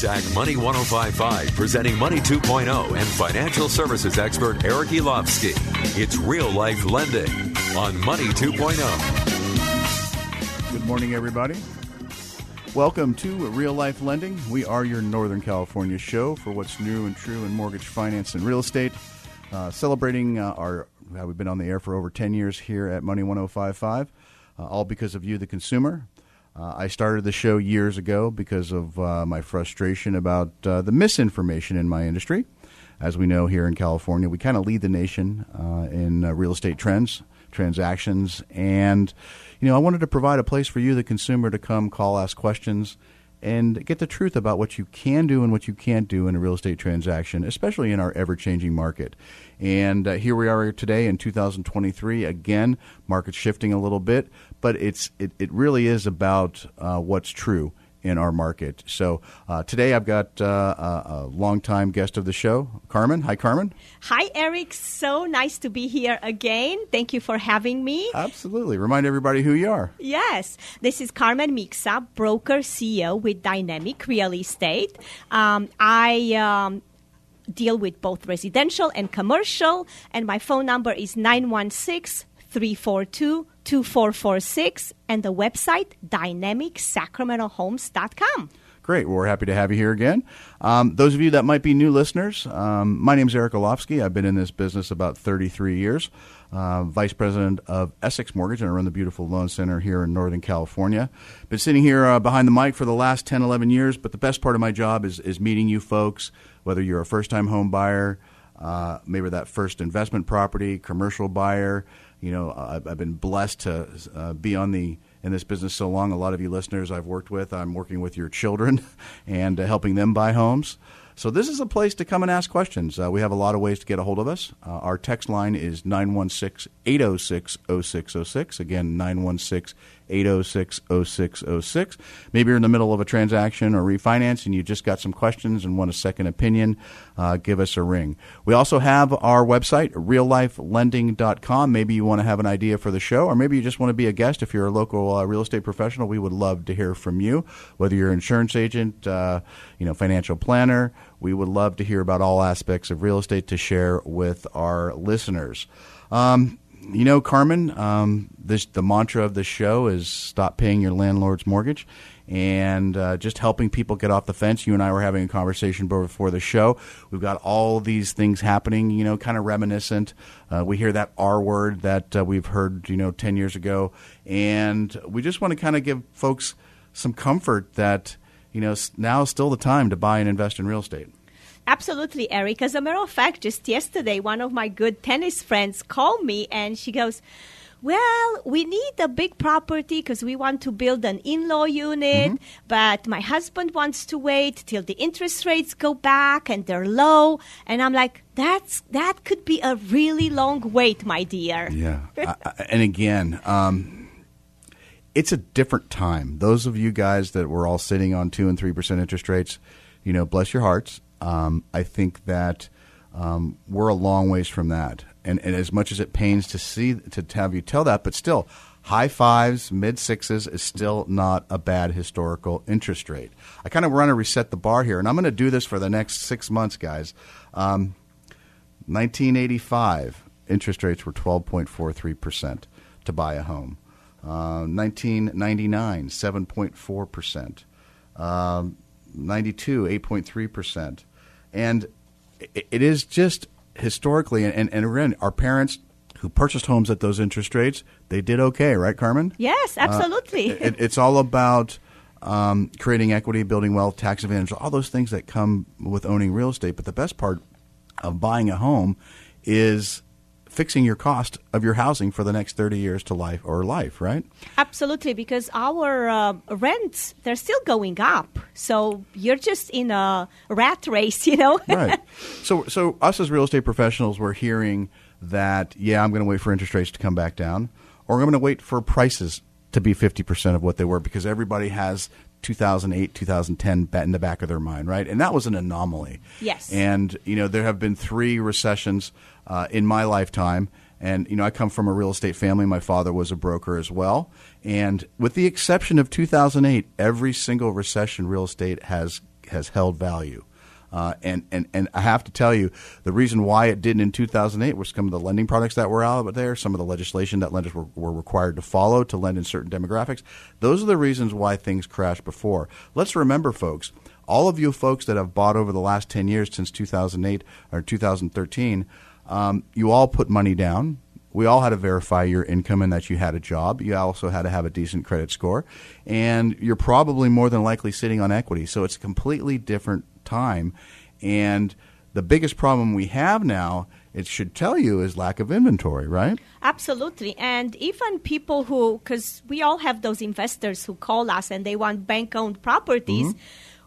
KSAC Money 1055, presenting Money 2.0 and financial services expert Eric Olofsky. It's real life lending on Money 2.0. Good morning, everybody. Welcome to Real Life Lending. We are your Northern California show for what's new and true in mortgage finance and real estate. Uh, celebrating uh, our, uh, we've been on the air for over 10 years here at Money 1055, uh, all because of you, the consumer. Uh, I started the show years ago because of uh, my frustration about uh, the misinformation in my industry. As we know here in California, we kind of lead the nation uh, in uh, real estate trends, transactions, and you know I wanted to provide a place for you, the consumer, to come, call, ask questions, and get the truth about what you can do and what you can't do in a real estate transaction, especially in our ever changing market. And uh, here we are today in 2023. Again, market shifting a little bit, but it's it, it really is about uh, what's true in our market. So uh, today I've got uh, a, a longtime guest of the show, Carmen. Hi, Carmen. Hi, Eric. So nice to be here again. Thank you for having me. Absolutely. Remind everybody who you are. Yes, this is Carmen Mixa, broker CEO with Dynamic Real Estate. Um, I um, deal with both residential and commercial, and my phone number is 916 342 2446 and the website dynamicsacramentohomes.com. Great. Well, we're happy to have you here again. Um, those of you that might be new listeners, um, my name is Eric Olofsky. I've been in this business about 33 years, uh, vice president of Essex Mortgage, and I run the beautiful loan center here in Northern California. Been sitting here uh, behind the mic for the last 10, 11 years, but the best part of my job is, is meeting you folks, whether you're a first time home buyer, uh, maybe that first investment property, commercial buyer. You know, I've, I've been blessed to uh, be on the in this business so long. A lot of you listeners I've worked with, I'm working with your children and uh, helping them buy homes. So this is a place to come and ask questions. Uh, we have a lot of ways to get a hold of us. Uh, our text line is 916-806-0606. Again, 916-806-0606. Maybe you're in the middle of a transaction or refinance and you just got some questions and want a second opinion, uh, give us a ring. We also have our website, reallifelending.com. Maybe you want to have an idea for the show or maybe you just want to be a guest. If you're a local uh, real estate professional, we would love to hear from you, whether you're an insurance agent, uh, you know, financial planner, we would love to hear about all aspects of real estate to share with our listeners. Um, you know, Carmen, um, this, the mantra of the show is stop paying your landlord's mortgage and uh, just helping people get off the fence. You and I were having a conversation before the show. We've got all these things happening, you know, kind of reminiscent. Uh, we hear that R word that uh, we've heard, you know, 10 years ago. And we just want to kind of give folks some comfort that you know, now is still the time to buy and invest in real estate. Absolutely, Eric. As a matter of fact, just yesterday, one of my good tennis friends called me and she goes, well, we need a big property because we want to build an in law unit, mm-hmm. but my husband wants to wait till the interest rates go back and they're low. And I'm like, that's that could be a really long wait, my dear. Yeah. I, and again, um, it's a different time. Those of you guys that were all sitting on two and three percent interest rates, you know, bless your hearts. Um, I think that um, we're a long ways from that. And, and as much as it pains to see to have you tell that, but still, high fives, mid sixes is still not a bad historical interest rate. I kind of want to reset the bar here, and I'm going to do this for the next six months, guys. Um, 1985 interest rates were 12.43 percent to buy a home. 1999, 7.4%. Um, 92, 8.3%. And it, is just historically, and, and again, our parents who purchased homes at those interest rates, they did okay, right, Carmen? Yes, uh, absolutely. Uh, it, it's all about um, creating equity, building wealth, tax advantage, all those things that come with owning real estate. But the best part of buying a home is fixing your cost of your housing for the next 30 years to life or life, right? Absolutely, because our uh, rents, they're still going up. So you're just in a rat race, you know? right. So, so us as real estate professionals, we're hearing that, yeah, I'm going to wait for interest rates to come back down, or I'm going to wait for prices to be 50% of what they were because everybody has 2008, 2010 in the back of their mind, right? And that was an anomaly. Yes. And, you know, there have been three recessions uh, in my lifetime. And, you know, I come from a real estate family. My father was a broker as well. And with the exception of 2008, every single recession real estate has has held value. Uh, and, and, and I have to tell you, the reason why it didn't in 2008 was some of the lending products that were out there, some of the legislation that lenders were, were required to follow to lend in certain demographics. Those are the reasons why things crashed before. Let's remember, folks, all of you folks that have bought over the last 10 years since 2008 or 2013, um, you all put money down. We all had to verify your income and that you had a job. You also had to have a decent credit score. And you're probably more than likely sitting on equity. So it's a completely different time. And the biggest problem we have now, it should tell you, is lack of inventory, right? Absolutely. And even people who, because we all have those investors who call us and they want bank owned properties. Mm-hmm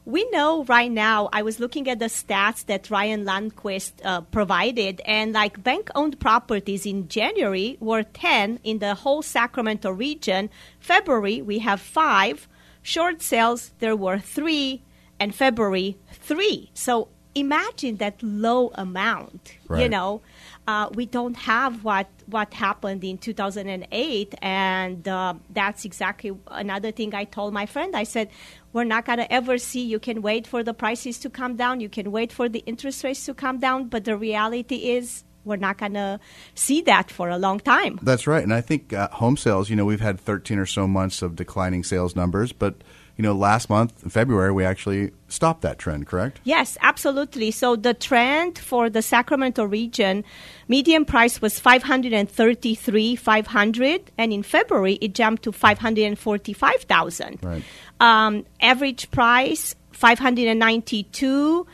we know right now, I was looking at the stats that Ryan Lundquist uh, provided, and like bank owned properties in January were 10 in the whole Sacramento region. February, we have five. Short sales, there were three, and February, three. So imagine that low amount, right. you know. Uh, we don't have what what happened in 2008, and uh, that's exactly another thing I told my friend. I said, we're not going to ever see. You can wait for the prices to come down. You can wait for the interest rates to come down. But the reality is, we're not going to see that for a long time. That's right. And I think uh, home sales, you know, we've had 13 or so months of declining sales numbers, but you know, last month February, we actually stopped that trend, correct? Yes, absolutely. So the trend for the Sacramento region, median price was 533, 500, and in February it jumped to 545,000. Right. Um, average price 592.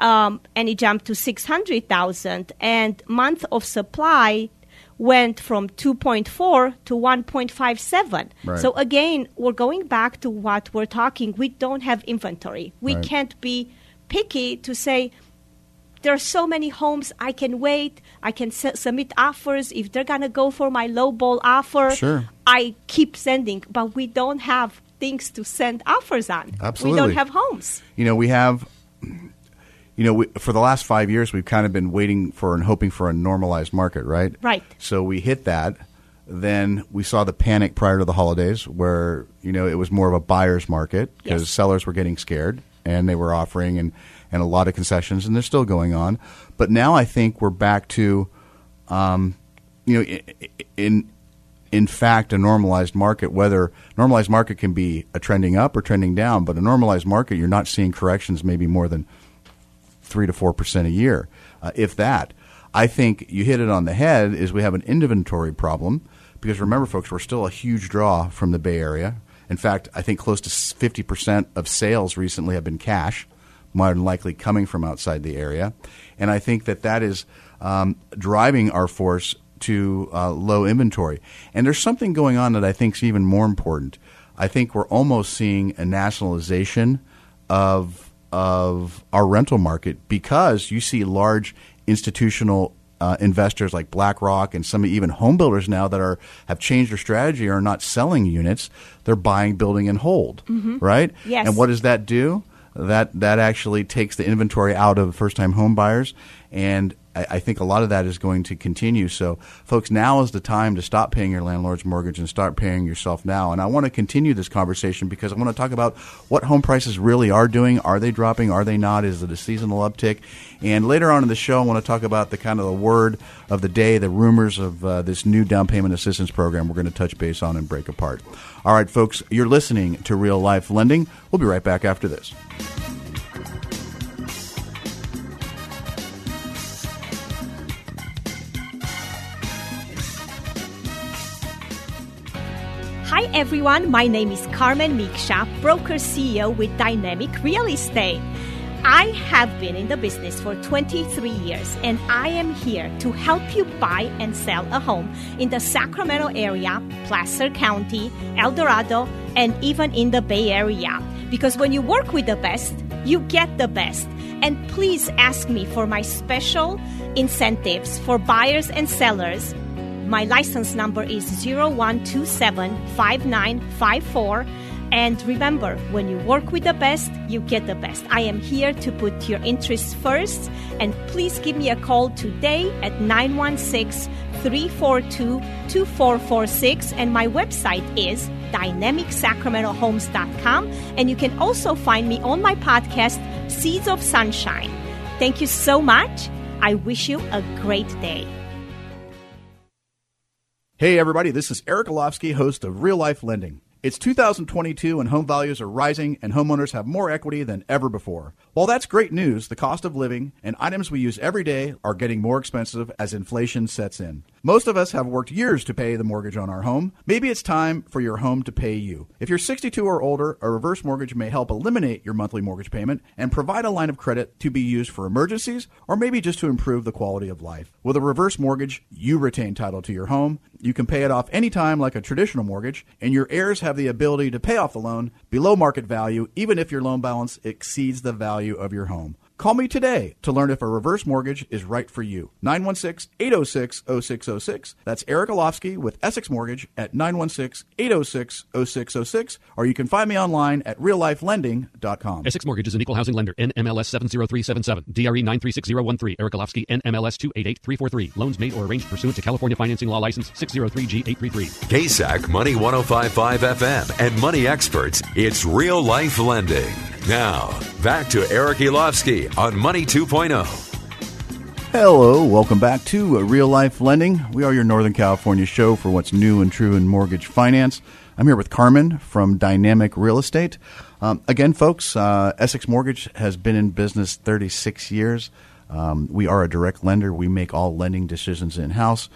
Um, and it jumped to 600,000. And month of supply went from 2.4 to 1.57. Right. So again, we're going back to what we're talking. We don't have inventory. We right. can't be picky to say there are so many homes I can wait. I can s- submit offers if they're gonna go for my low ball offer. Sure. I keep sending, but we don't have things to send offers on. Absolutely. We don't have homes. You know, we have you know, we, for the last five years, we've kind of been waiting for and hoping for a normalized market, right? Right. So we hit that. Then we saw the panic prior to the holidays, where you know it was more of a buyer's market because yes. sellers were getting scared and they were offering and and a lot of concessions, and they're still going on. But now I think we're back to, um, you know, in in fact a normalized market. Whether normalized market can be a trending up or trending down, but a normalized market, you're not seeing corrections maybe more than three to four percent a year, uh, if that. I think you hit it on the head. Is we have an inventory problem because remember, folks, we're still a huge draw from the Bay Area. In fact, I think close to fifty percent of sales recently have been cash, more than likely coming from outside the area, and I think that that is um, driving our force to uh, low inventory. And there's something going on that I think is even more important. I think we're almost seeing a nationalization of of our rental market because you see large institutional uh, investors like BlackRock and some even home builders now that are have changed their strategy are not selling units; they're buying, building, and hold. Mm-hmm. Right? Yes. And what does that do? That that actually takes the inventory out of first time home buyers and I, I, think a lot of that is going to continue. So, folks, now is the time to stop paying your landlord's mortgage and start paying yourself now. And I want to continue this conversation because I want to talk about what home prices really are doing. Are they dropping? Are they not? Is it a seasonal uptick? And later on in the show, I want to talk about the kind of the word of the day, the rumors of uh, this new down payment assistance program we're going to touch base on and break apart. All right, folks, you're listening to Real Life Lending. We'll be right back after this. Hi everyone, my name is Carmen Miksha, broker CEO with Dynamic Real Estate. I have been in the business for 23 years and I am here to help you buy and sell a home in the Sacramento area, Placer County, El Dorado, and even in the Bay Area. Because when you work with the best, you get the best. And please ask me for my special incentives for buyers and sellers my license number is 01275954. And remember, when you work with the best, you get the best. I am here to put your interests first. And please give me a call today at 916 342 2446. And my website is dynamicsacramentohomes.com. And you can also find me on my podcast, Seeds of Sunshine. Thank you so much. I wish you a great day. Hey, everybody, this is Eric Olofsky, host of Real Life Lending. It's 2022 and home values are rising and homeowners have more equity than ever before. While that's great news, the cost of living and items we use every day are getting more expensive as inflation sets in. Most of us have worked years to pay the mortgage on our home. Maybe it's time for your home to pay you. If you're 62 or older, a reverse mortgage may help eliminate your monthly mortgage payment and provide a line of credit to be used for emergencies or maybe just to improve the quality of life. With a reverse mortgage, you retain title to your home. You can pay it off anytime like a traditional mortgage, and your heirs have the ability to pay off the loan below market value even if your loan balance exceeds the value of your home. Call me today to learn if a reverse mortgage is right for you. 916 806 0606. That's Eric Olofsky with Essex Mortgage at 916 806 0606. Or you can find me online at reallifelending.com. Essex Mortgage is an equal housing lender. NMLS 70377. DRE 936013. Eric Olofsky. NMLS 288343. Loans made or arranged pursuant to California Financing Law License 603G833. KSAC Money 1055 FM and Money Experts. It's real life lending. Now, back to Eric On Money 2.0. Hello, welcome back to Real Life Lending. We are your Northern California show for what's new and true in mortgage finance. I'm here with Carmen from Dynamic Real Estate. Um, again, folks, uh, Essex Mortgage has been in business 36 years. Um, we are a direct lender. We make all lending decisions in house.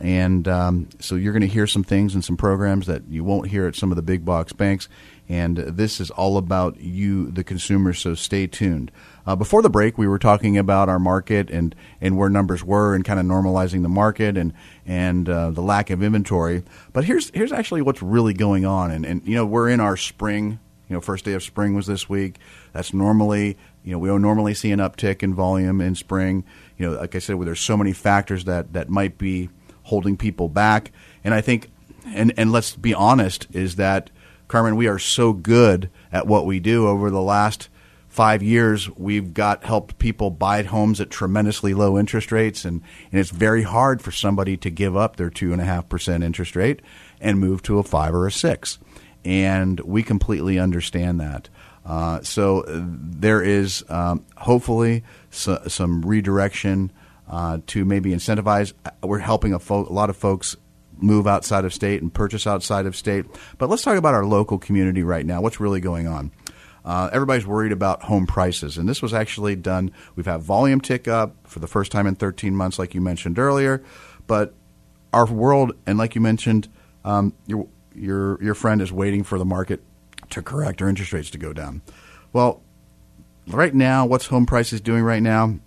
And um, so you're going to hear some things and some programs that you won't hear at some of the big box banks. And this is all about you, the consumer, so stay tuned. Uh, before the break, we were talking about our market and, and where numbers were and kind of normalizing the market and, and uh, the lack of inventory. But here's, here's actually what's really going on. And, and, you know, we're in our spring. You know, first day of spring was this week. That's normally, you know, we don't normally see an uptick in volume in spring. You know, like I said, where there's so many factors that, that might be holding people back. And I think, and, and let's be honest, is that – Carmen, we are so good at what we do. Over the last five years, we've got helped people buy homes at tremendously low interest rates, and, and it's very hard for somebody to give up their two and a half percent interest rate and move to a five or a six. And we completely understand that. Uh, so uh, there is um, hopefully so, some redirection uh, to maybe incentivize. We're helping a, fo- a lot of folks move outside of state and purchase outside of state. But let's talk about our local community right now. What's really going on? Uh, everybody's worried about home prices, and this was actually done. We've had volume tick up for the first time in 13 months, like you mentioned earlier. But our world, and like you mentioned, um, your your your friend is waiting for the market to correct or interest rates to go down. Well, right now, what's home prices doing right now?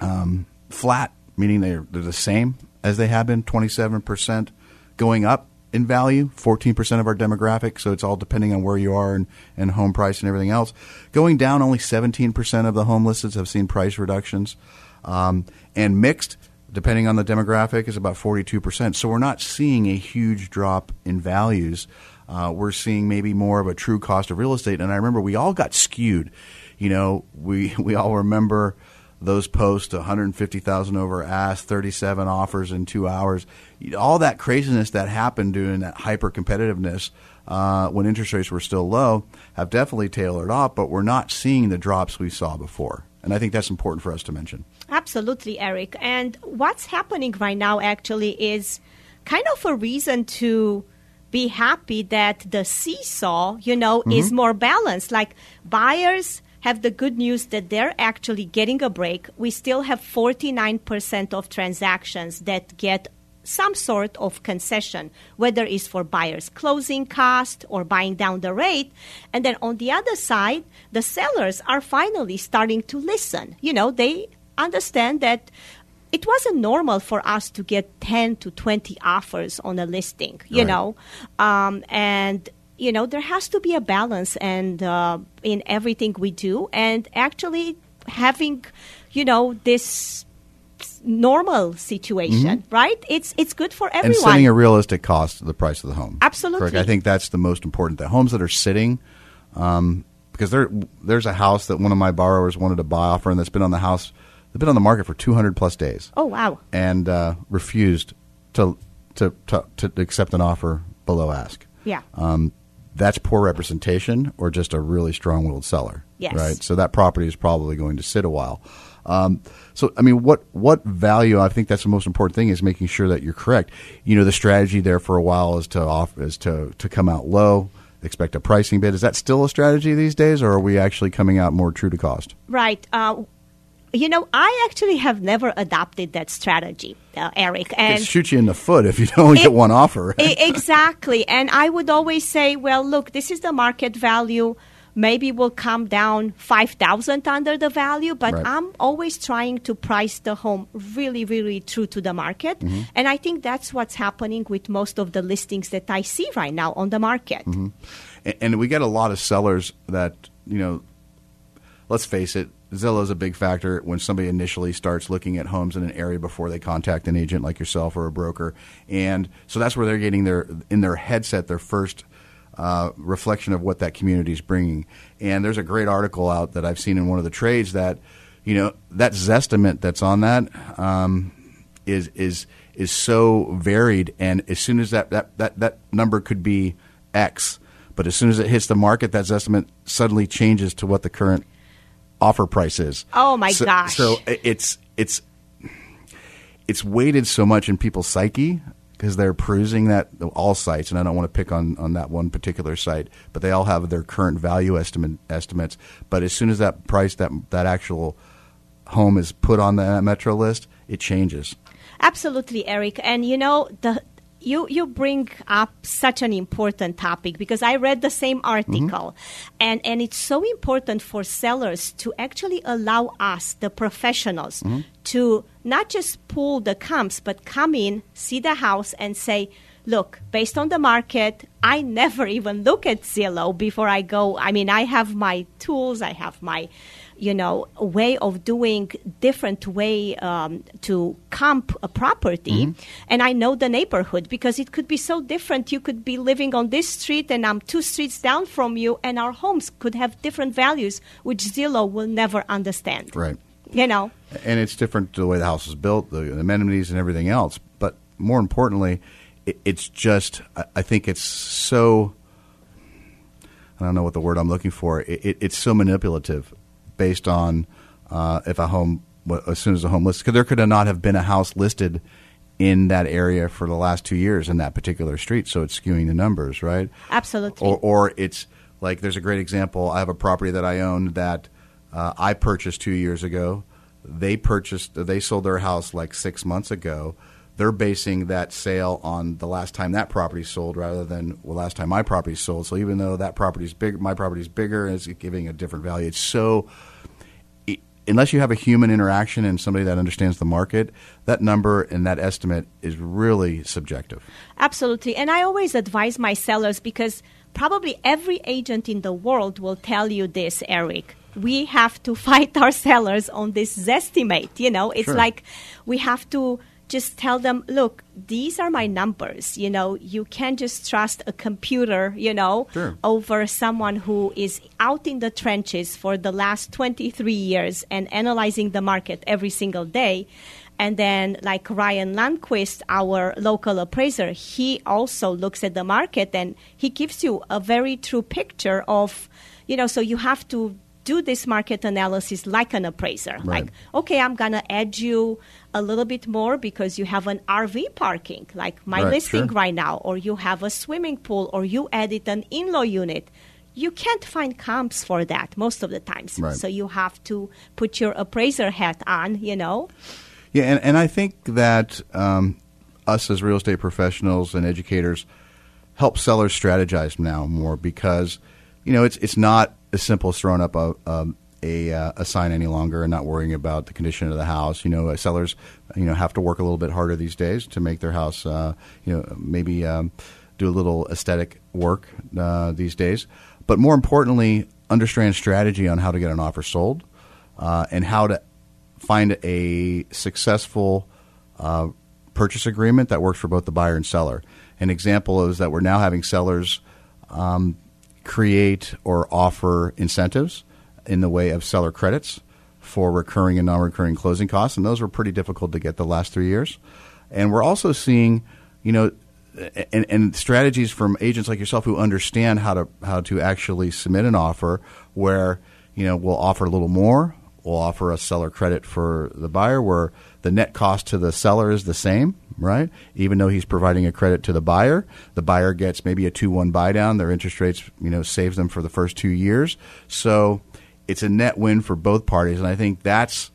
Um, flat, meaning they're they're the same as they have been, 27% going up in value, 14% of our demographic, so it's all depending on where you are and, and home price and everything else. Going down, only 17% of the home listings have seen price reductions. Um, and mixed, depending on the demographic, is about 42%. So we're not seeing a huge drop in values. Uh, we're seeing maybe more of a true cost of real estate. And I remember we all got skewed. You know, we, we all remember – those posts 150,000 over ask, 37 offers in two hours. All that craziness that happened during that hyper competitiveness uh, when interest rates were still low have definitely tailored off, but we're not seeing the drops we saw before. And I think that's important for us to mention. Absolutely, Eric. And what's happening right now actually is kind of a reason to be happy that the seesaw, you know, mm-hmm. is more balanced. Like buyers have the good news that they're actually getting a break. We still have 49% of transactions that get some sort of concession, whether it's for buyer's closing cost or buying down the rate. And then on the other side, the sellers are finally starting to listen. You know, they understand that it wasn't normal for us to get 10 to 20 offers on a listing, you right. know, um, and you know, there has to be a balance and uh, in everything we do, and actually having, you know, this normal situation, mm-hmm. right? It's it's good for everyone. And setting a realistic cost to the price of the home. Absolutely. Correct? I think that's the most important. The homes that are sitting, um, because there there's a house that one of my borrowers wanted to buy offer, and that's been on the house, they've been on the market for 200 plus days. Oh wow! And uh, refused to, to to to accept an offer below ask. Yeah. um, that's poor representation or just a really strong-willed seller. Yes. Right. So that property is probably going to sit a while. Um, so I mean, what what value? I think that's the most important thing is making sure that you're correct. You know, the strategy there for a while is to off is to to come out low, expect a pricing bid. Is that still a strategy these days, or are we actually coming out more true to cost? Right. Uh, you know, I actually have never adopted that strategy, uh, Eric. And it shoots you in the foot if you only get one offer. Exactly. And I would always say, well, look, this is the market value. Maybe we'll come down 5,000 under the value, but Right. I'm always trying to price the home really, really true to the market. Mm-hmm. And I think that's what's happening with most of the listings that I see right now on the market. Mm-hmm. And- and we get a lot of sellers that you know let's face it zillow is a big factor when somebody initially starts looking at homes in an area before they contact an agent like yourself or a broker and so that's where they're getting their in their headset their first uh, reflection of what that community is bringing. And there's a great article out that i've seen in one of the trades that you know that zestimate that's on that um, is is is so varied. And as soon as that, that, that, that number could be x but as soon as it hits the market that estimate suddenly changes to what the current offer price is. Oh, my so, gosh. so it's it's it's weighted so much in people's psyche because they're perusing that all sites and i don't want to pick on, on that one particular site but they all have their current value estimate estimates but as soon as that price that that actual home is put on the metro list it changes Absolutely, Eric. And you know the you you bring up such an important topic because I read the same mm-hmm. article, and and it's so important for sellers to actually allow us, the professionals, mm-hmm. to not just pull the comps, but come in, see the house, and say. Look, based on the market, I never even look at Zillow before I go. I mean, I have my tools, I have my, you know, a way of doing different way um, to comp a property, and I know the neighborhood because it could be so different. You could be living on this street, and I'm two streets down from you, and our homes could have different values, which Zillow will never understand. right You know, and it's different to the way the house is built, the amenities and everything else. But more importantly, it, it's just I, I think it's so I don't know what the word I'm looking for. It, it, it's so manipulative, based on uh, if a home as soon as a home lists because there could not have been a house listed in that area for the last two years in that particular street, so it's skewing the numbers, right? absolutely. or, or it's like there's a great example. I have a property that I own that uh, I purchased two years ago. They purchased, they sold their house like six months ago. They're basing that sale on the last time that property sold rather than well, last time my property sold. So even though that property's big, my property's bigger, and it's giving a different value. It's so unless you have a human interaction and somebody that understands the market, that number and that estimate is really subjective. Absolutely. And I always advise my sellers because probably every agent in the world will tell you this, Eric. We have to fight our sellers on this estimate. You know, it's Sure. like we have to just tell them, look, these are my numbers. You know, you can't just trust a computer, you know, Sure. over someone who is out in the trenches for the last 23 years and analyzing the market every single day. And then, like Ryan Lundquist, our local appraiser, he also looks at the market and he gives you a very true picture of, you know, so you have to do this market analysis like an appraiser. Right. Like, okay, I'm going to add you a little bit more because you have an RV parking, like my Right, listing sure. right now, or you have a swimming pool, or you added an in law unit. You can't find comps for that most of the times. Right. So you have to put your appraiser hat on, you know. Yeah, and, and I think that um, us as real estate professionals and educators help sellers strategize now more because you know it's it's not as simple as throwing up a um, a, uh, a sign any longer and not worrying about the condition of the house. You know, uh, sellers you know have to work a little bit harder these days to make their house uh, you know maybe um, do a little aesthetic work uh, these days, but more importantly, understand strategy on how to get an offer sold uh, and how to find a successful uh, purchase agreement that works for both the buyer and seller. An example is that we're now having sellers um, create or offer incentives in the way of seller credits for recurring and non-recurring closing costs, and those were pretty difficult to get the last three years. And we're also seeing, you know, and, and strategies from agents like yourself who understand how to how to actually submit an offer where you know we'll offer a little more, we'll offer a seller credit for the buyer where the net cost to the seller is the same, right? Even though he's providing a credit to the buyer, the buyer gets maybe a two one buy down. Their interest rates, you know, saves them for the first two years. So it's a net win for both parties, and I think that's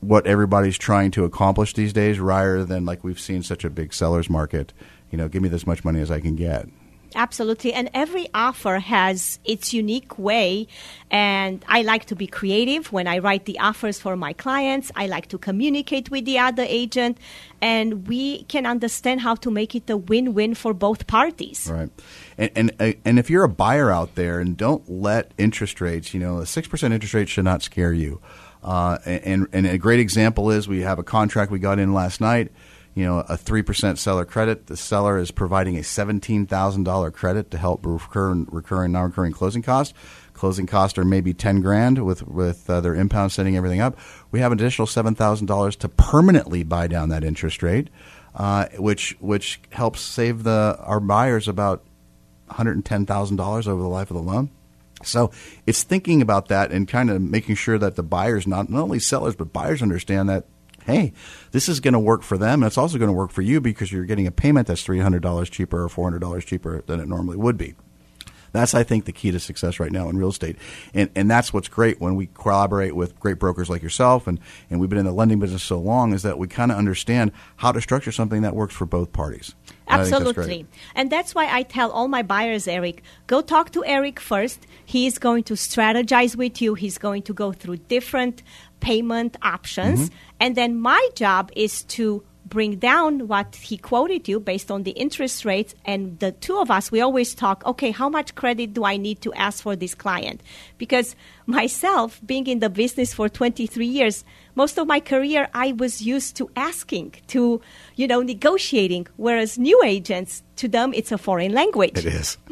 what everybody's trying to accomplish these days, rather than like we've seen such a big sellers market. You know, give me this much money as I can get. Absolutely. And every offer has its unique way. And I like to be creative when I write the offers for my clients. I like to communicate with the other agent. And we can understand how to make it a win win for both parties. Right. And, and, uh, and if you're a buyer out there and don't let interest rates, you know, a 6% interest rate should not scare you. Uh, and, and a great example is we have a contract we got in last night you know, a 3% seller credit. The seller is providing a $17,000 credit to help recur, recurring, non-recurring closing costs. Closing costs are maybe 10 grand with, with uh, their impound setting everything up. We have an additional $7,000 to permanently buy down that interest rate, uh, which, which helps save the, our buyers about $110,000 over the life of the loan. So it's thinking about that and kind of making sure that the buyers, not, not only sellers, but buyers understand that hey, this is going to work for them. And it's also going to work for you because you're getting a payment that's $300 cheaper or $400 cheaper than it normally would be. That's, I think, the key to success right now in real estate. And, and that's what's great when we collaborate with great brokers like yourself, and, and we've been in the lending business so long, is that we kind of understand how to structure something that works for both parties. Absolutely. That's and that's why I tell all my buyers, Eric, go talk to Eric first. He is going to strategize with you, he's going to go through different payment options. Mm-hmm. And then my job is to bring down what he quoted you based on the interest rates. And the two of us, we always talk, okay, how much credit do I need to ask for this client? Because myself, being in the business for 23 years, most of my career I was used to asking, to, you know, negotiating, whereas new agents, to them, it's a foreign language. It is.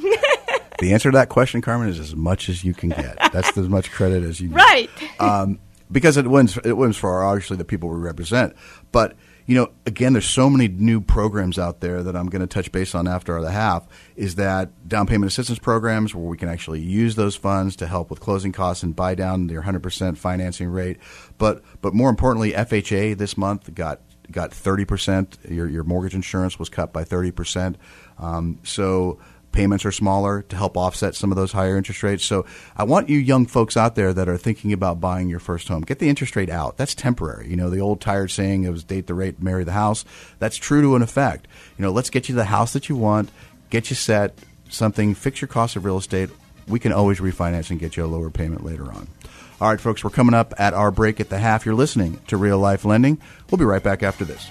the answer to that question, Carmen, is as much as you can get. That's as much credit as you right. Um, because it wins. It wins for obviously the people we represent. But you know, again, there's so many new programs out there that I'm going to touch base on after the half. Is that down payment assistance programs where we can actually use those funds to help with closing costs and buy down your 100% financing rate. But but more importantly, FHA this month got got 30%. Your your mortgage insurance was cut by 30%. Um, so payments are smaller to help offset some of those higher interest rates. So I want you young folks out there that are thinking about buying your first home, get the interest rate out. That's temporary. You know, the old tired saying it was date the rate, marry the house. That's true to an effect. You know, let's get you the house that you want, get you set, something, fix your cost of real estate. We can always refinance and get you a lower payment later on. All right, folks, we're coming up at our break at the half. You're listening to Real Life Lending. We'll be right back after this.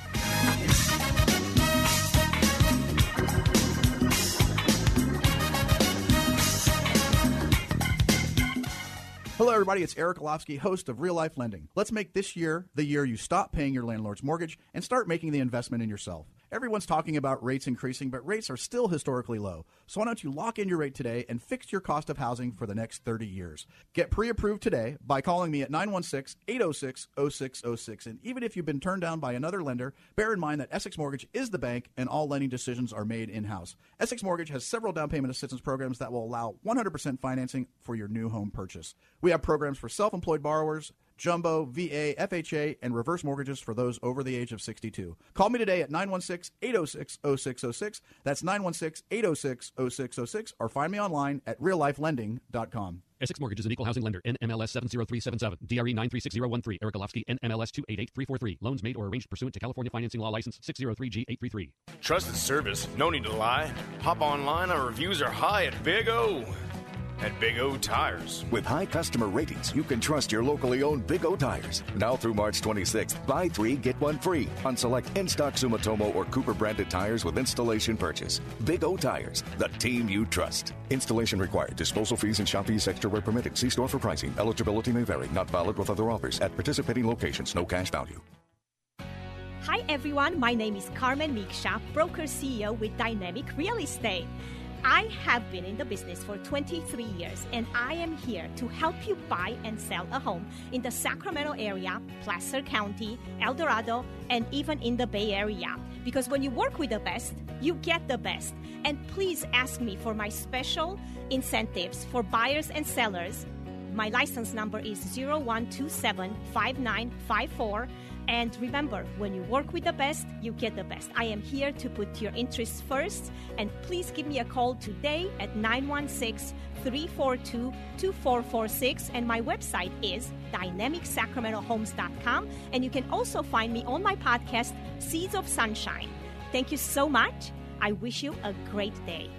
Everybody. It's Eric Olofsky, host of Real Life Lending. Let's make this year the year you stop paying your landlord's mortgage and start making the investment in yourself. Everyone's talking about rates increasing, but rates are still historically low. So why don't you lock in your rate today and fix your cost of housing for the next 30 years? Get pre approved today by calling me at 916 806 0606. And even if you've been turned down by another lender, bear in mind that Essex Mortgage is the bank and all lending decisions are made in house. Essex Mortgage has several down payment assistance programs that will allow 100% financing for your new home purchase. We have programs for self employed borrowers jumbo, VA, FHA, and reverse mortgages for those over the age of 62. Call me today at 916 806 0606. That's 916 806 0606, or find me online at reallifelending.com. Essex Mortgage is an equal housing lender. NMLS 70377. DRE 936013. Eric Olofsky. NMLS 288343. Loans made or arranged pursuant to California Financing Law License 603G833. Trusted service. No need to lie. Hop online. Our reviews are high at Big O at Big O Tires. With high customer ratings, you can trust your locally owned Big O Tires. Now through March 26th, buy three, get one free on select in stock Sumitomo or Cooper branded tires with installation purchase. Big O Tires, the team you trust. Installation required. Disposal fees and shop fees extra where permitted. See store for pricing. Eligibility may vary. Not valid with other offers. At participating locations, no cash value. Hi everyone, my name is Carmen Miksha, broker CEO with Dynamic Real Estate. I have been in the business for 23 years and I am here to help you buy and sell a home in the Sacramento area, Placer County, El Dorado, and even in the Bay Area. Because when you work with the best, you get the best. And please ask me for my special incentives for buyers and sellers. My license number is 01275954. And remember, when you work with the best, you get the best. I am here to put your interests first. And please give me a call today at 916 342 2446. And my website is dynamicsacramentohomes.com. And you can also find me on my podcast, Seeds of Sunshine. Thank you so much. I wish you a great day.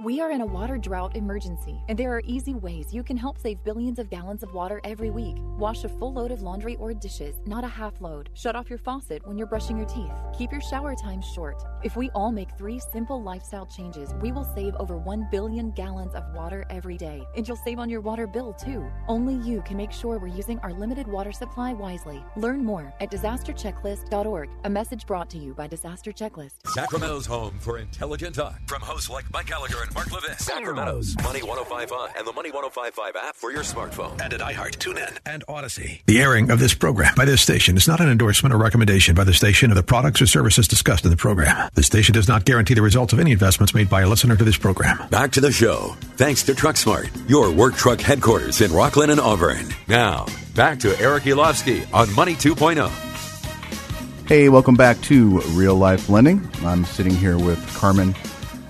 We are in a water drought emergency, and there are easy ways you can help save billions of gallons of water every week. Wash a full load of laundry or dishes, not a half load. Shut off your faucet when you're brushing your teeth. Keep your shower time short. If we all make three simple lifestyle changes, we will save over 1 billion gallons of water every day. And you'll save on your water bill too. Only you can make sure we're using our limited water supply wisely. Learn more at disasterchecklist.org. A message brought to you by Disaster Checklist. Sacramento's home for intelligent talk from hosts like Mike Gallagher and Mark Levin. Sacramento's Money 1055 uh, and the Money 1055 uh, app for your smartphone. and at iHeart, TuneIn, and Audacy. The airing of this program by this station is not an endorsement or recommendation by the station of the products or services discussed in the program. The station does not guarantee the results of any investments made by a listener to this program. Back to the show. Thanks to TruckSmart, your work truck headquarters in Rocklin and Auburn. Now, back to Eric Olofsky on Money oh. 2.0. Hey, welcome back to Real Life Lending. I'm sitting here with Carmen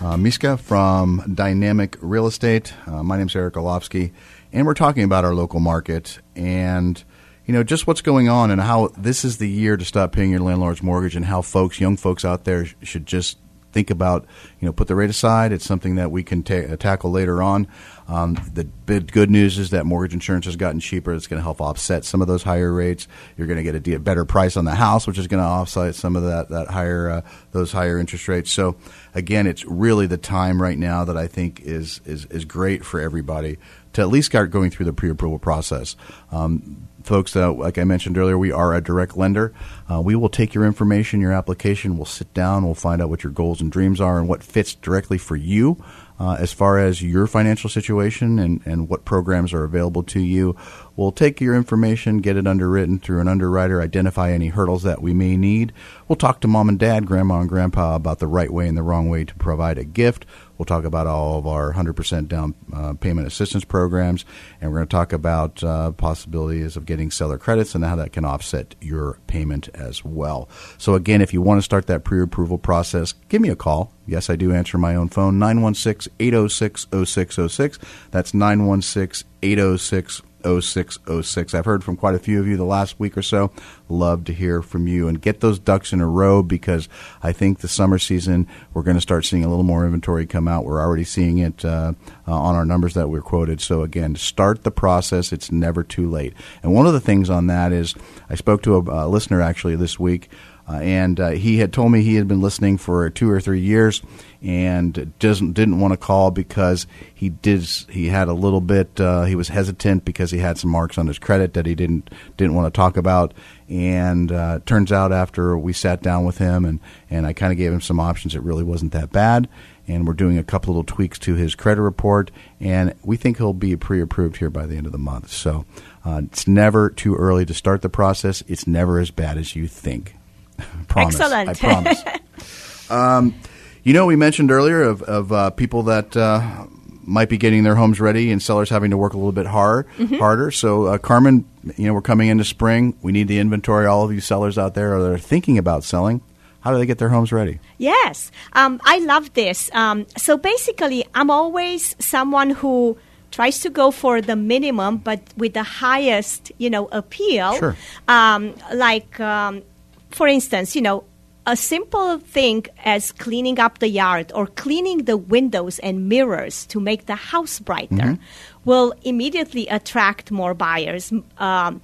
uh, Miska from Dynamic Real Estate. Uh, my name's Eric Olofsky, and we're talking about our local market and you know just what's going on and how this is the year to stop paying your landlord's mortgage and how folks, young folks out there, should just think about you know put the rate aside. It's something that we can ta- tackle later on. Um, the big good news is that mortgage insurance has gotten cheaper. It's going to help offset some of those higher rates. You're going to get a better price on the house, which is going to offset some of that that higher uh, those higher interest rates. So again, it's really the time right now that I think is is is great for everybody to at least start going through the pre-approval process. Um, folks, uh, like I mentioned earlier, we are a direct lender. Uh, we will take your information, your application. We'll sit down. We'll find out what your goals and dreams are and what fits directly for you. Uh, as far as your financial situation and, and what programs are available to you, we'll take your information, get it underwritten through an underwriter, identify any hurdles that we may need. We'll talk to mom and dad, grandma and grandpa about the right way and the wrong way to provide a gift. We'll talk about all of our 100% down uh, payment assistance programs, and we're going to talk about uh, possibilities of getting seller credits and how that can offset your payment as well. So, again, if you want to start that pre approval process, give me a call. Yes, I do answer my own phone, 916 806 0606. That's 916 806 0606. I've heard from quite a few of you the last week or so. Love to hear from you and get those ducks in a row because I think the summer season we're going to start seeing a little more inventory come out. We're already seeing it uh, uh, on our numbers that we're quoted. So again, start the process. It's never too late. And one of the things on that is I spoke to a, listener actually this week. Uh, and uh, he had told me he had been listening for two or three years, and doesn't didn't want to call because he did he had a little bit uh, he was hesitant because he had some marks on his credit that he didn't didn't want to talk about. And uh, turns out after we sat down with him and and I kind of gave him some options, it really wasn't that bad. And we're doing a couple little tweaks to his credit report, and we think he'll be pre-approved here by the end of the month. So uh, it's never too early to start the process. It's never as bad as you think. promise. Excellent. I promise. um, you know, we mentioned earlier of, of uh, people that uh, might be getting their homes ready and sellers having to work a little bit hard, harder. So, uh, Carmen, you know, we're coming into spring. We need the inventory. All of you sellers out there that are thinking about selling, how do they get their homes ready? Yes, um, I love this. Um, so basically, I'm always someone who tries to go for the minimum, but with the highest, you know, appeal. Sure. Um, like, um, for instance, you know, a simple thing as cleaning up the yard or cleaning the windows and mirrors to make the house brighter will immediately attract more buyers. Um,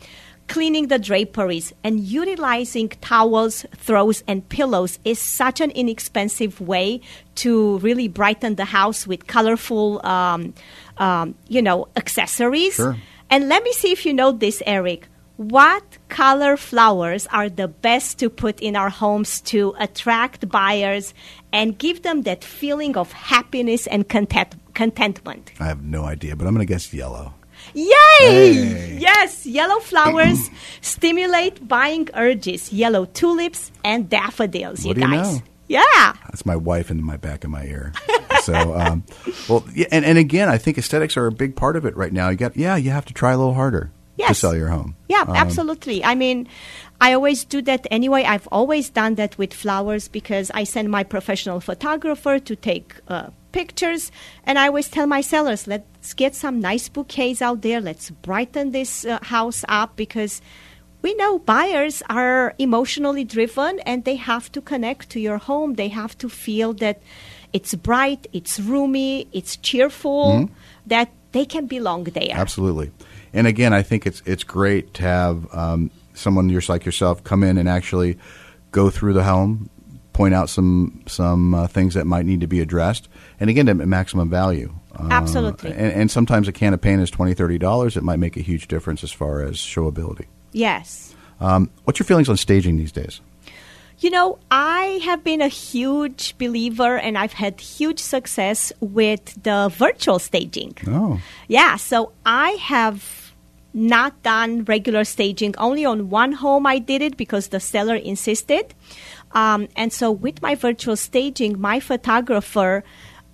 cleaning the draperies and utilizing towels, throws, and pillows is such an inexpensive way to really brighten the house with colorful, um, um, you know, accessories. Sure. And let me see if you know this, Eric. What color flowers are the best to put in our homes to attract buyers and give them that feeling of happiness and content- contentment? I have no idea, but I'm going to guess yellow. Yay! Hey. Yes, yellow flowers stimulate buying urges. Yellow tulips and daffodils, What you do you guys. know? Yeah. That's my wife in my back of my ear. so, um, well, yeah, and, and again, I think aesthetics are a big part of it right now. You got, yeah, you have to try a little harder to Yes. sell your home. Yeah, Um, absolutely. I mean, I always do that anyway. I've always done that with flowers because I send my professional photographer to take uh, pictures, and I always tell my sellers, let's get some nice bouquets out there. Let's brighten this uh, house up because we know buyers are emotionally driven and they have to connect to your home. They have to feel that it's bright, it's roomy, it's cheerful, that they can belong there. Absolutely. And again, I think it's it's great to have um, someone just like yourself come in and actually go through the helm, point out some some uh, things that might need to be addressed, and again, at maximum value. Uh, Absolutely. And, and sometimes a can of paint is twenty, thirty dollars. It might make a huge difference as far as showability. Yes. Um, what's your feelings on staging these days? You know, I have been a huge believer and I've had huge success with the virtual staging. Oh, Yeah, so I have not done regular staging. Only on one home I did it because the seller insisted. Um, and so with my virtual staging, my photographer,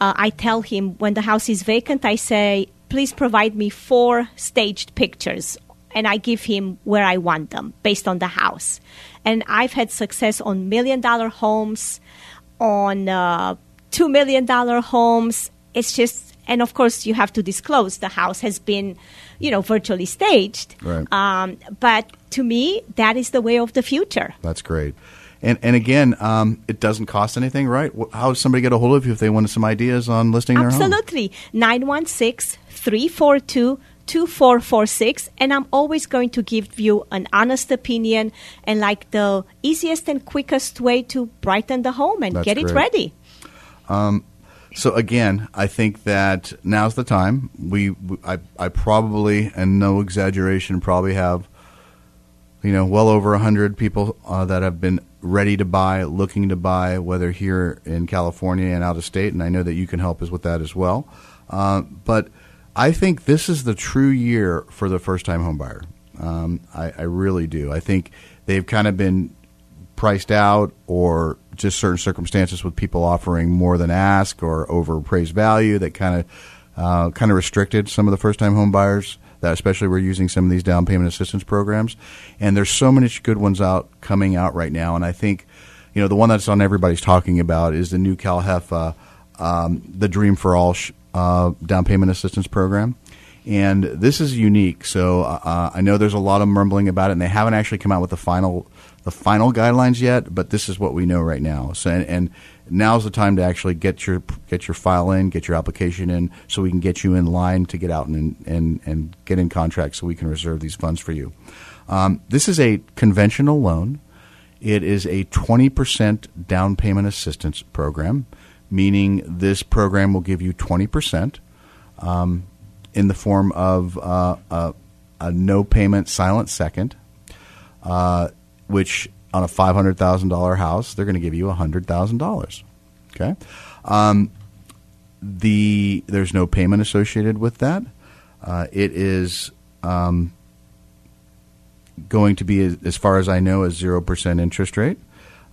uh, I tell him when the house is vacant, I say, please provide me four staged pictures. And I give him where I want them based on the house. And I've had success on million dollar homes, on uh, two million dollar homes. It's just, and of course, you have to disclose the house has been, you know, virtually staged. Right. Um, but to me, that is the way of the future. that's great. And and again, um, it doesn't cost anything, right? How does somebody get a hold of you if they wanted some ideas on listing their home? Absolutely. 916 342 2446. And I'm always going to give you an honest opinion and like the easiest and quickest way to brighten the home and That's get it great. ready. So again, I think that now's the time. We, I, I probably, and no exaggeration, probably have, you know, well over hundred people uh, that have been ready to buy, looking to buy, whether here in California and out of state. And I know that you can help us with that as well. Uh, but I think this is the true year for the first-time homebuyer. Um, I, I really do. I think they've kind of been priced out or just certain circumstances with people offering more than ask or overpraised value that kind of uh, kind of restricted some of the first time home buyers that especially were using some of these down payment assistance programs. And there's so many good ones out coming out right now. And I think you know the one that's on everybody's talking about is the new CalHFA um, the Dream for All sh- uh, down payment assistance program. And this is unique. So uh, I know there's a lot of mumbling about it, and they haven't actually come out with the final the final guidelines yet. But this is what we know right now. So and, and now's the time to actually get your get your file in, get your application in, so we can get you in line to get out and and and get in contract, so we can reserve these funds for you. Um, this is a conventional loan. It is a 20% down payment assistance program, meaning this program will give you 20% um, in the form of uh, a, a no payment silent second, uh, which on a $500,000 house, they're going to give you $100,000. Okay? Um, the There's no payment associated with that. Uh, it is um, going to be, as, far as I know, a 0% interest rate.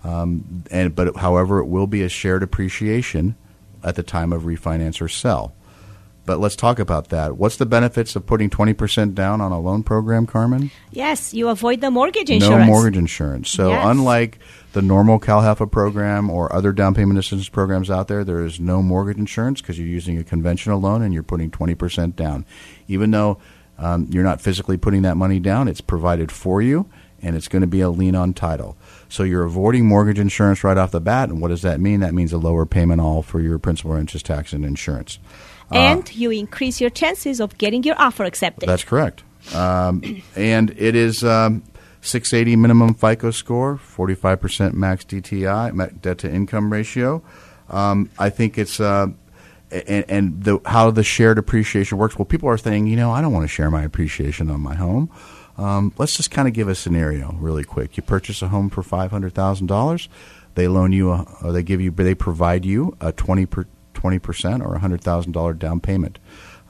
Um, and but however, it will be a shared appreciation at the time of refinance or sell. But let's talk about that. What's the benefits of putting twenty percent down on a loan program, Carmen? Yes, you avoid the mortgage insurance. No mortgage insurance. So Yes. unlike the normal CalHFA program or other down payment assistance programs out there, there is no mortgage insurance because you're using a conventional loan and you're putting twenty percent down. Even though um, you're not physically putting that money down, it's provided for you, and it's going to be a lien on title. So you're avoiding mortgage insurance right off the bat. And what does that mean? That means a lower payment all for your principal, interest, tax, and insurance. And you increase your chances of getting your offer accepted. That's correct. Um, and it is um, 680 minimum FICO score, 45% max DTI, debt to income ratio. Um, I think it's uh, and, and the, how the shared appreciation works. Well, people are saying, you know, I don't want to share my appreciation on my home. Um, let's just kind of give a scenario really quick. You purchase a home for five hundred thousand dollars. They loan you, a, or they give you, they provide you a twenty per, twenty percent or a hundred thousand dollar down payment.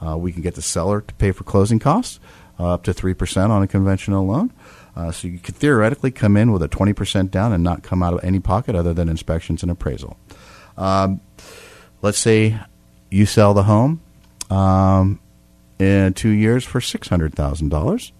Uh, we can get the seller to pay for closing costs uh, up to 3% on a conventional loan. Uh, so you could theoretically come in with a 20% down and not come out of any pocket other than inspections and appraisal. Um, let's say you sell the home um, in two years for $600,000.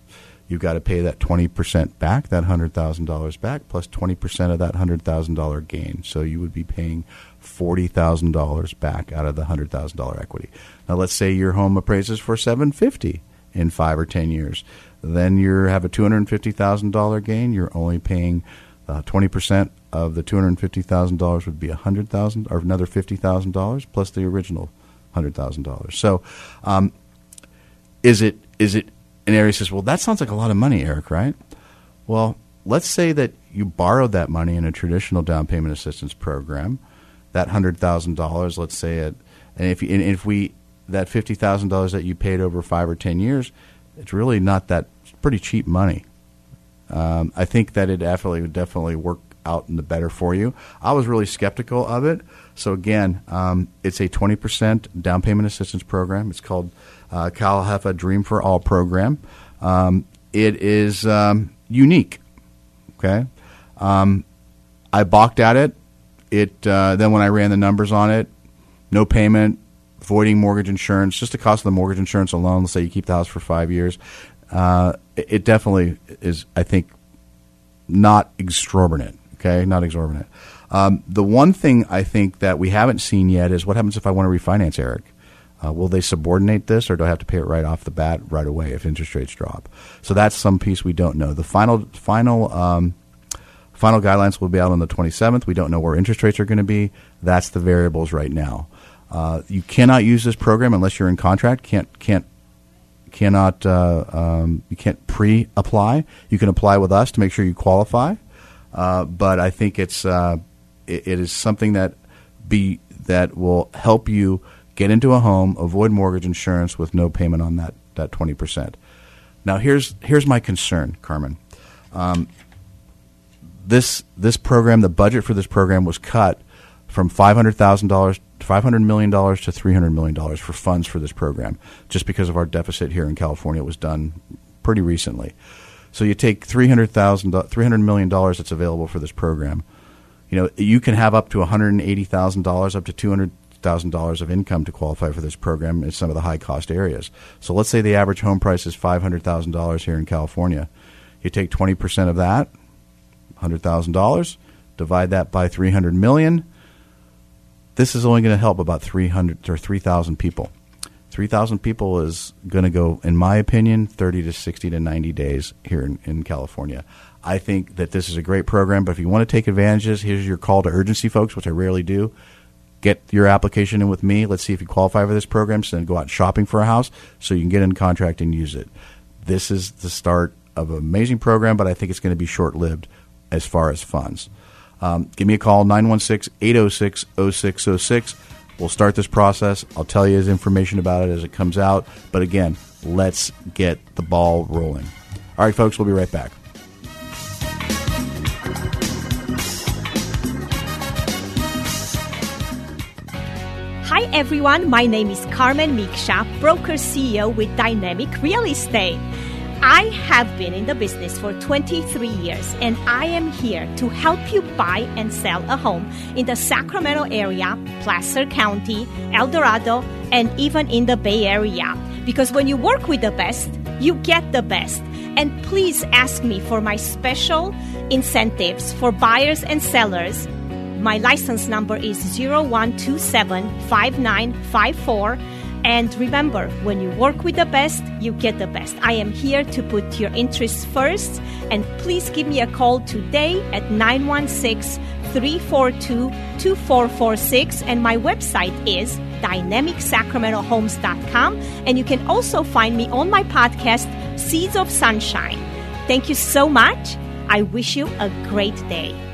You've got to pay that 20% back, that $100,000 back, plus 20% of that $100,000 gain. So you would be paying $40,000 back out of the $100,000 equity. Now let's say your home appraises for 750 in 5 or 10 years. Then you have a $250,000 gain, you're only paying uh, 20% of the $250,000 would be 100,000 or another $50,000 plus the original $100,000. So um, is it is it an area says, well, that sounds like a lot of money, Eric, right? Well, let's say that you borrowed that money in a traditional down payment assistance program, that hundred thousand dollars, let's say it, and if and if we that fifty thousand dollars that you paid over five or ten years, it's really not that pretty cheap money. Um, I think that it definitely would definitely work out in the better for you. I was really skeptical of it. So again, um, it's a twenty percent down payment assistance program. It's called uh, Cal HFA Dream for All program. Um, it is um, unique. Okay, um, I balked at it. It uh, then when I ran the numbers on it, no payment, voiding mortgage insurance, just the cost of the mortgage insurance alone. Let's say you keep the house for five years. Uh, it, it definitely is. I think not exorbitant. Okay, not exorbitant. Um, the one thing I think that we haven't seen yet is what happens if I want to refinance, Eric. Uh, will they subordinate this, or do I have to pay it right off the bat, right away, if interest rates drop? So that's some piece we don't know. The final final um, final guidelines will be out on the 27th. We don't know where interest rates are going to be. That's the variables right now. Uh, you cannot use this program unless you're in contract. Can't can't cannot uh, um, you can't pre-apply. You can apply with us to make sure you qualify. Uh, but I think it's uh, it, it is something that be that will help you get into a home, avoid mortgage insurance with no payment on that that twenty percent. Now here's here's my concern, Carmen. Um, this this program, the budget for this program was cut from five hundred thousand dollars, five hundred million dollars to three hundred million dollars for funds for this program, just because of our deficit here in California. It was done pretty recently. So you take three hundred thousand, three hundred million dollars that's available for this program. You know, you can have up to one hundred eighty thousand dollars, up to two hundred thousand dollars of income to qualify for this program in some of the high cost areas. So let's say the average home price is five hundred thousand dollars here in California. You take twenty percent of that, hundred thousand dollars, divide that by three hundred million. This is only going to help about three hundred or three thousand people. Three thousand people is going to go, in my opinion, thirty to sixty to ninety days here in, in California. I think that this is a great program, but if you want to take advantages, here's your call to urgency, folks, which I rarely do get your application in with me. Let's see if you qualify for this program. So then go out shopping for a house so you can get in contract and use it. This is the start of an amazing program, but I think it's going to be short lived as far as funds. Um, give me a call, 916 806 0606. We'll start this process. I'll tell you his information about it as it comes out. But again, let's get the ball rolling. All right, folks, we'll be right back. Hi everyone, my name is Carmen Miksha, broker CEO with Dynamic Real Estate. I have been in the business for 23 years and I am here to help you buy and sell a home in the Sacramento area, Placer County, El Dorado, and even in the Bay Area. Because when you work with the best, you get the best. And please ask me for my special incentives for buyers and sellers my license number is 01275954. And remember, when you work with the best, you get the best. I am here to put your interests first. And please give me a call today at 916 342 2446. And my website is dynamicsacramentohomes.com. And you can also find me on my podcast, Seeds of Sunshine. Thank you so much. I wish you a great day.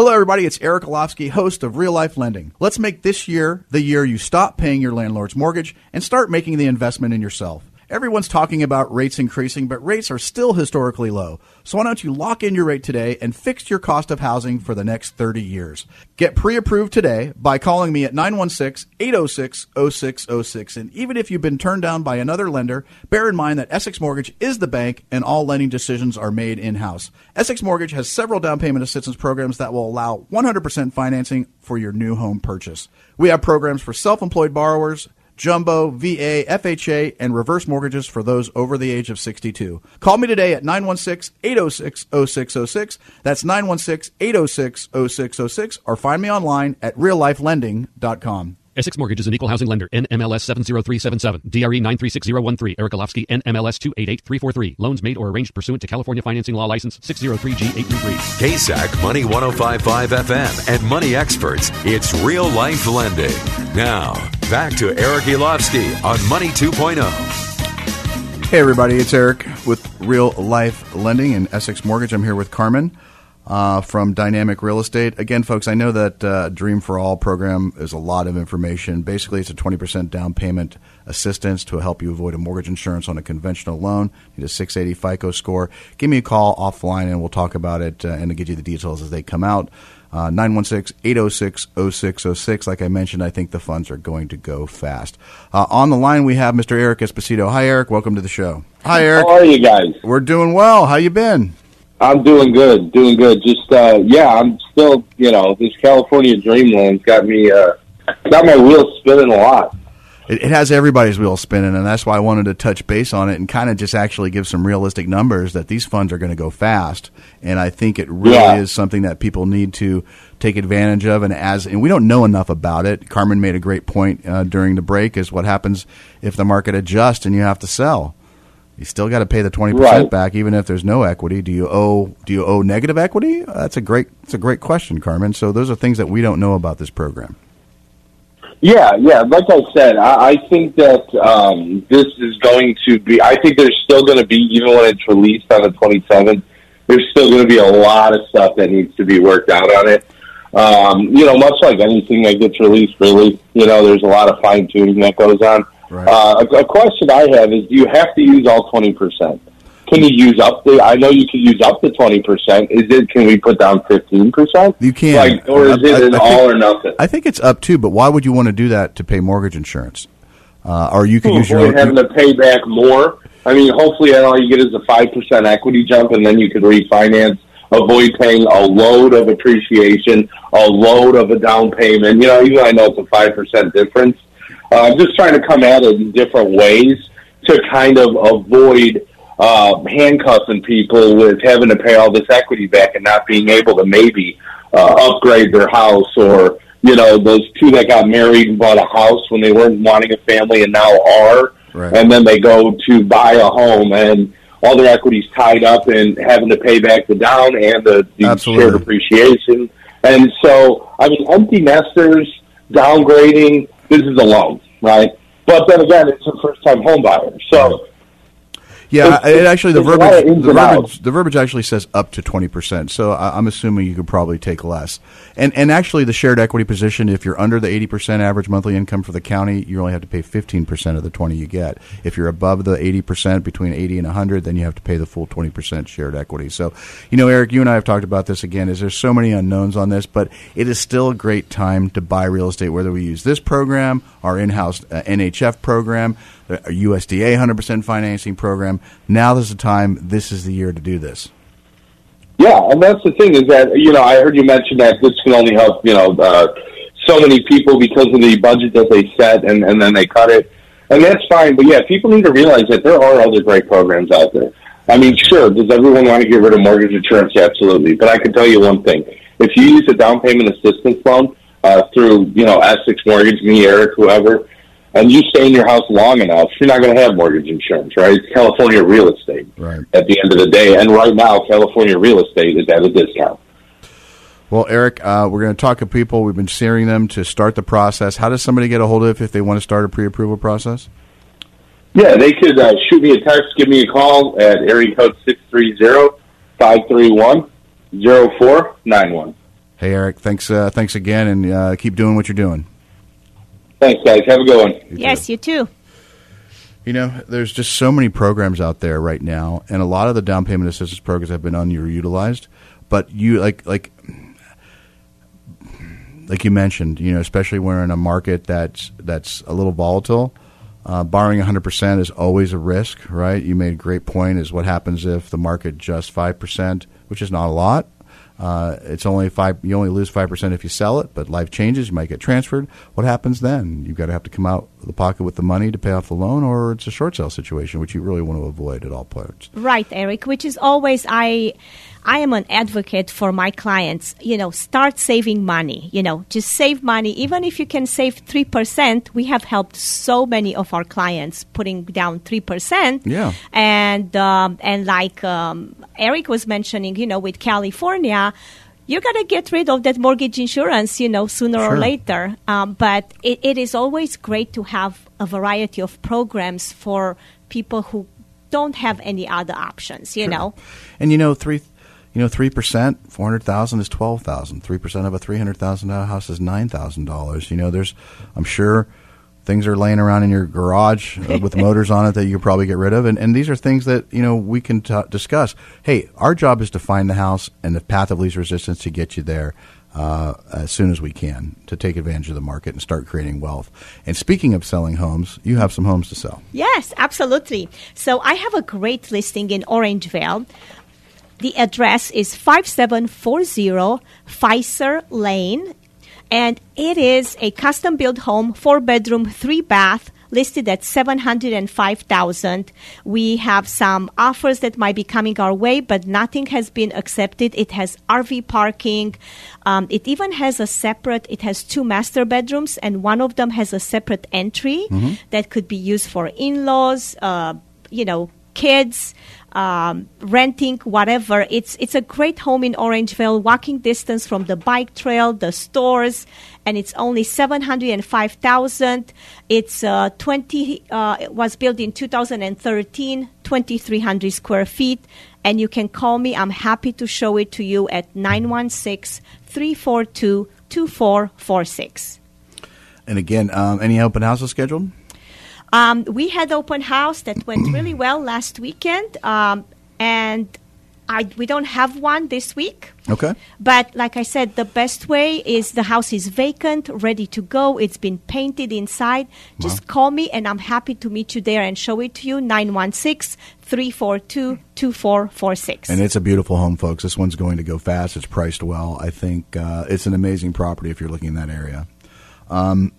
Hello, everybody. It's Eric Olofsky, host of Real Life Lending. Let's make this year the year you stop paying your landlord's mortgage and start making the investment in yourself. Everyone's talking about rates increasing, but rates are still historically low. So why don't you lock in your rate today and fix your cost of housing for the next 30 years? Get pre-approved today by calling me at 916-806-0606. And even if you've been turned down by another lender, bear in mind that Essex Mortgage is the bank and all lending decisions are made in-house. Essex Mortgage has several down payment assistance programs that will allow 100% financing for your new home purchase. We have programs for self-employed borrowers, jumbo, VA, FHA, and reverse mortgages for those over the age of 62. Call me today at 916 806 0606. That's 916 806 0606, or find me online at reallifelending.com. Essex Mortgage is an equal housing lender. NMLS 70377. DRE 936013. Eric Olofsky. NMLS 288343. Loans made or arranged pursuant to California Financing Law License 603G833. KSAC Money 1055 FM and Money Experts. It's real life lending. Now, back to Eric Olofsky on Money oh. 2.0. Hey, everybody, it's Eric with Real Life Lending and Essex Mortgage. I'm here with Carmen uh, from Dynamic Real Estate. Again, folks, I know that uh, Dream for All program is a lot of information. Basically, it's a 20% down payment assistance to help you avoid a mortgage insurance on a conventional loan. You need a 680 FICO score. Give me a call offline and we'll talk about it uh, and give you the details as they come out. Uh, 916-806-0606. Like I mentioned, I think the funds are going to go fast. Uh, on the line, we have Mr. Eric Esposito. Hi, Eric. Welcome to the show. Hi, Eric. How are you guys? We're doing well. How you been? I'm doing good, doing good. Just uh yeah, I'm still, you know, this California Dreamland's got me uh got my wheels spinning a lot. It, it has everybody's wheels spinning, and that's why I wanted to touch base on it and kind of just actually give some realistic numbers that these funds are going to go fast. And I think it really Yeah. is something that people need to take advantage of. And as and we don't know enough about it. Carmen made a great point uh, during the break: is what happens if the market adjusts and you have to sell. You still got to pay the twenty percent Right. back, even if there's no equity. Do you owe Do you owe negative equity? Uh, That's a great. That's a great question, Carmen. So those are things that we don't know about this program. Yeah, yeah. Like I said, I, I think that um, this is going to be. I think there's still going to be, even when it's released on the 27th, there's still going to be a lot of stuff that needs to be worked out on it. Um, you know, much like anything that gets released, really, you know, there's a lot of fine tuning that goes on. Right. Uh, a, a question I have is: Do you have to use all 20 percent? Can you use up the? I know you can use up to 20 percent. Is it? Can we put down 15 percent? You can. Like, or is I- it I- an I all think- or nothing? I think it's up to, but why would you want to do that to pay mortgage insurance? Uh, or you could use your own. having to pay back more. I mean, hopefully, all you get is a five percent equity jump, and then you could refinance. Avoid paying a load of appreciation, a load of a down payment. You know, even though I know it's a five percent difference. Uh, I'm just trying to come at it in different ways to kind of avoid uh, handcuffing people with having to pay all this equity back and not being able to maybe uh, upgrade their house or you know those two that got married and bought a house when they weren't wanting a family and now are Right. and then they go to buy a home and all their equity's tied up in having to pay back the down and the, the Absolutely. shared appreciation. And so, I mean, empty nesters, downgrading, this is a loan, right? But then again, it's a first time home buyer. So, Yeah, It's- it actually the it's a lot of verbiage the verbiage, the verbiage actually says up to twenty percent. So I, I'm assuming you could probably take less. And and actually the shared equity position, if you're under the eighty percent average monthly income for the county, you only have to pay fifteen percent of the twenty you get. If you're above the eighty percent, between eighty and hundred, then you have to pay the full twenty percent shared equity. So, you know, Eric, you and I have talked about this again. Is there's so many unknowns on this, but it is still a great time to buy real estate. Whether we use this program, our in-house uh, NHF program, the USDA 100% financing program. Now is the time. This is the year to do this. yeah, and that's the thing is that, you know, I heard you mention that this can only help, you know, uh, so many people because of the budget that they set and, and then they cut it. And that's fine. But yeah, people need to realize that there are other great programs out there. I mean, sure, does everyone want to get rid of mortgage insurance? Absolutely. But I can tell you one thing. If you use a down payment assistance loan uh, through, you know, Essex Mortgage, me, Eric, whoever, and you stay in your house long enough, you're not going to have mortgage insurance, right? It's California real estate Right. at the end of the day. And right now, California real estate is at a discount. Well, Eric, uh, we're going to talk to people. We've been steering them to start the process. How does somebody get a hold of if they want to start a pre-approval process? Yeah, they could uh, shoot me a text, give me a call at area code 630-531-0491. Hey, Eric, thanks. Uh, thanks again, and uh, keep doing what you're doing. Thanks, guys. Have a good one. Yes, you too. You know, there's just so many programs out there right now, and a lot of the down payment assistance programs have been underutilized. But you like like like you mentioned, you know, especially when we're in a market that's that's a little volatile. Uh, borrowing 100% is always a risk, right? You made a great point. Is what happens if the market just five percent, which is not a lot. Uh, it's only five. You only lose five percent if you sell it, but life changes. You might get transferred. What happens then? You've got to have to come out of the pocket with the money to pay off the loan, or it's a short sale situation, which you really want to avoid at all points. Right, Eric. Which is always I. I am an advocate for my clients. You know, start saving money. You know, just save money. Even if you can save 3%, we have helped so many of our clients putting down 3%. Yeah. And, um, and like um, Eric was mentioning, you know, with California, you're going to get rid of that mortgage insurance, you know, sooner Sure. or later. Um, but it, it is always great to have a variety of programs for people who don't have any other options, you Sure. know. And you know, three, you know, three percent, four hundred thousand is twelve thousand. Three percent of a three hundred thousand dollar house is nine thousand dollars. You know, there's, I'm sure, things are laying around in your garage uh, with motors on it that you could probably get rid of, and, and these are things that you know we can t- discuss. Hey, our job is to find the house and the path of least resistance to get you there. Uh, as soon as we can to take advantage of the market and start creating wealth. And speaking of selling homes, you have some homes to sell. Yes, absolutely. So I have a great listing in Orangevale. The address is 5740 Pfizer Lane, and it is a custom built home, four bedroom, three bath, listed at 705,000. We have some offers that might be coming our way, but nothing has been accepted. It has RV parking. Um, it even has a separate, it has two master bedrooms, and one of them has a separate entry that could be used for in laws, uh, you know, kids, um, renting, whatever. It's it's a great home in Orangevale, walking distance from the bike trail, the stores, and it's only seven hundred and five thousand. It's uh, twenty. Uh, it was built in 2013, 2,300 square feet, and you can call me. I'm happy to show it to you at 916 342 2446. And again, um, any open houses scheduled? Um, we had open house that went really well last weekend, um, and I, we don't have one this week. Okay. But like I said, the best way is the house is vacant, ready to go. It's been painted inside. Just call me, and I'm happy to meet you there and show it to you. 916 342 2446. And it's a beautiful home, folks. This one's going to go fast. It's priced well. I think uh, it's an amazing property if you're looking in that area. Um,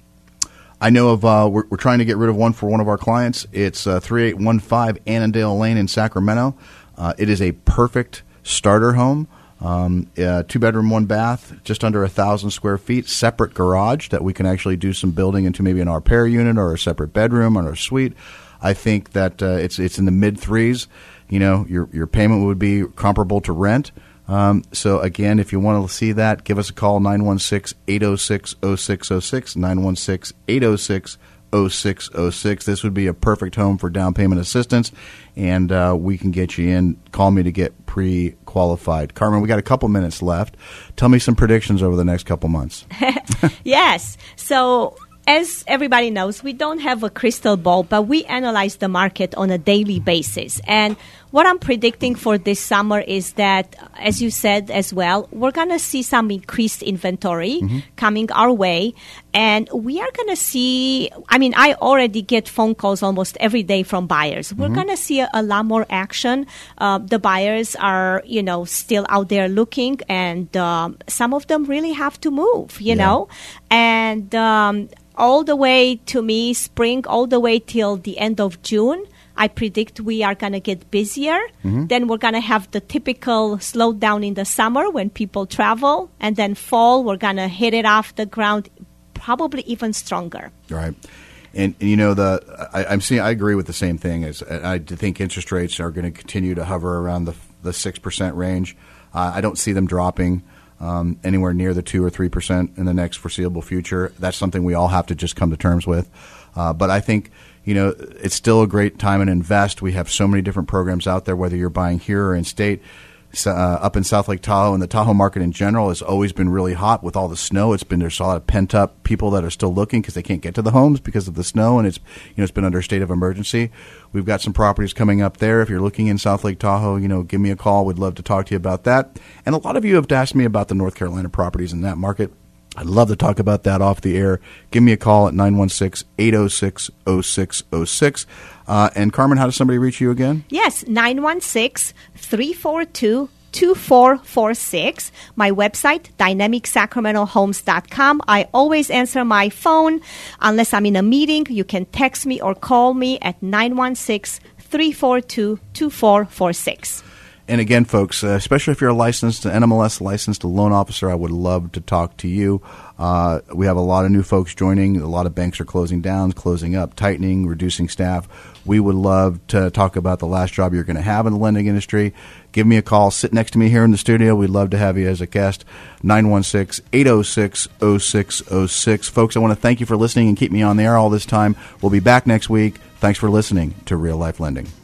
I know of, uh, we're, we're trying to get rid of one for one of our clients. It's uh, 3815 Annandale Lane in Sacramento. Uh, it is a perfect starter home. Um, uh, two bedroom, one bath, just under a thousand square feet, separate garage that we can actually do some building into maybe an au pair unit or a separate bedroom or a suite. I think that uh, it's it's in the mid threes. You know, your your payment would be comparable to rent. Um, so again, if you want to see that, give us a call 916-806-0606, 916-806-0606. This would be a perfect home for down payment assistance, and uh, we can get you in. Call me to get pre-qualified. Carmen, we got a couple minutes left. Tell me some predictions over the next couple months. Yes. So, as everybody knows, we don't have a crystal ball, but we analyze the market on a daily basis. And what I'm predicting for this summer is that, as you said as well, we're going to see some increased inventory coming our way. And we are going to see, I mean, I already get phone calls almost every day from buyers. We're going to see a, a lot more action. Uh, the buyers are, you know, still out there looking, and um, some of them really have to move, you know. And um, all the way to me, spring, all the way till the end of June. I predict we are going to get busier. Then we're going to have the typical slowdown in the summer when people travel. And then fall, we're going to hit it off the ground probably even stronger. Right. And, and you know the I, I'm seeing. I agree with the same thing. As I think interest rates are going to continue to hover around the the six percent range. Uh, I don't see them dropping um, anywhere near the two or three percent in the next foreseeable future. That's something we all have to just come to terms with. Uh, but I think you know it's still a great time to invest. We have so many different programs out there, whether you're buying here or in state. Uh, up in South Lake Tahoe and the Tahoe market in general has always been really hot with all the snow. It's been there's a lot of pent up people that are still looking because they can't get to the homes because of the snow, and it's you know it's been under a state of emergency. We've got some properties coming up there. If you're looking in South Lake Tahoe, you know, give me a call. We'd love to talk to you about that. And a lot of you have asked me about the North Carolina properties in that market. I'd love to talk about that off the air. Give me a call at 916 806 0606. Uh, and Carmen, how does somebody reach you again? Yes, 916 342 2446. My website, dynamicsacramentohomes.com. I always answer my phone. Unless I'm in a meeting, you can text me or call me at 916 342 2446. And again, folks, uh, especially if you're a licensed NMLS licensed loan officer, I would love to talk to you. Uh, we have a lot of new folks joining. A lot of banks are closing down, closing up, tightening, reducing staff. We would love to talk about the last job you're going to have in the lending industry. Give me a call. Sit next to me here in the studio. We'd love to have you as a guest. 916 806 0606. Folks, I want to thank you for listening and keep me on the air all this time. We'll be back next week. Thanks for listening to Real Life Lending.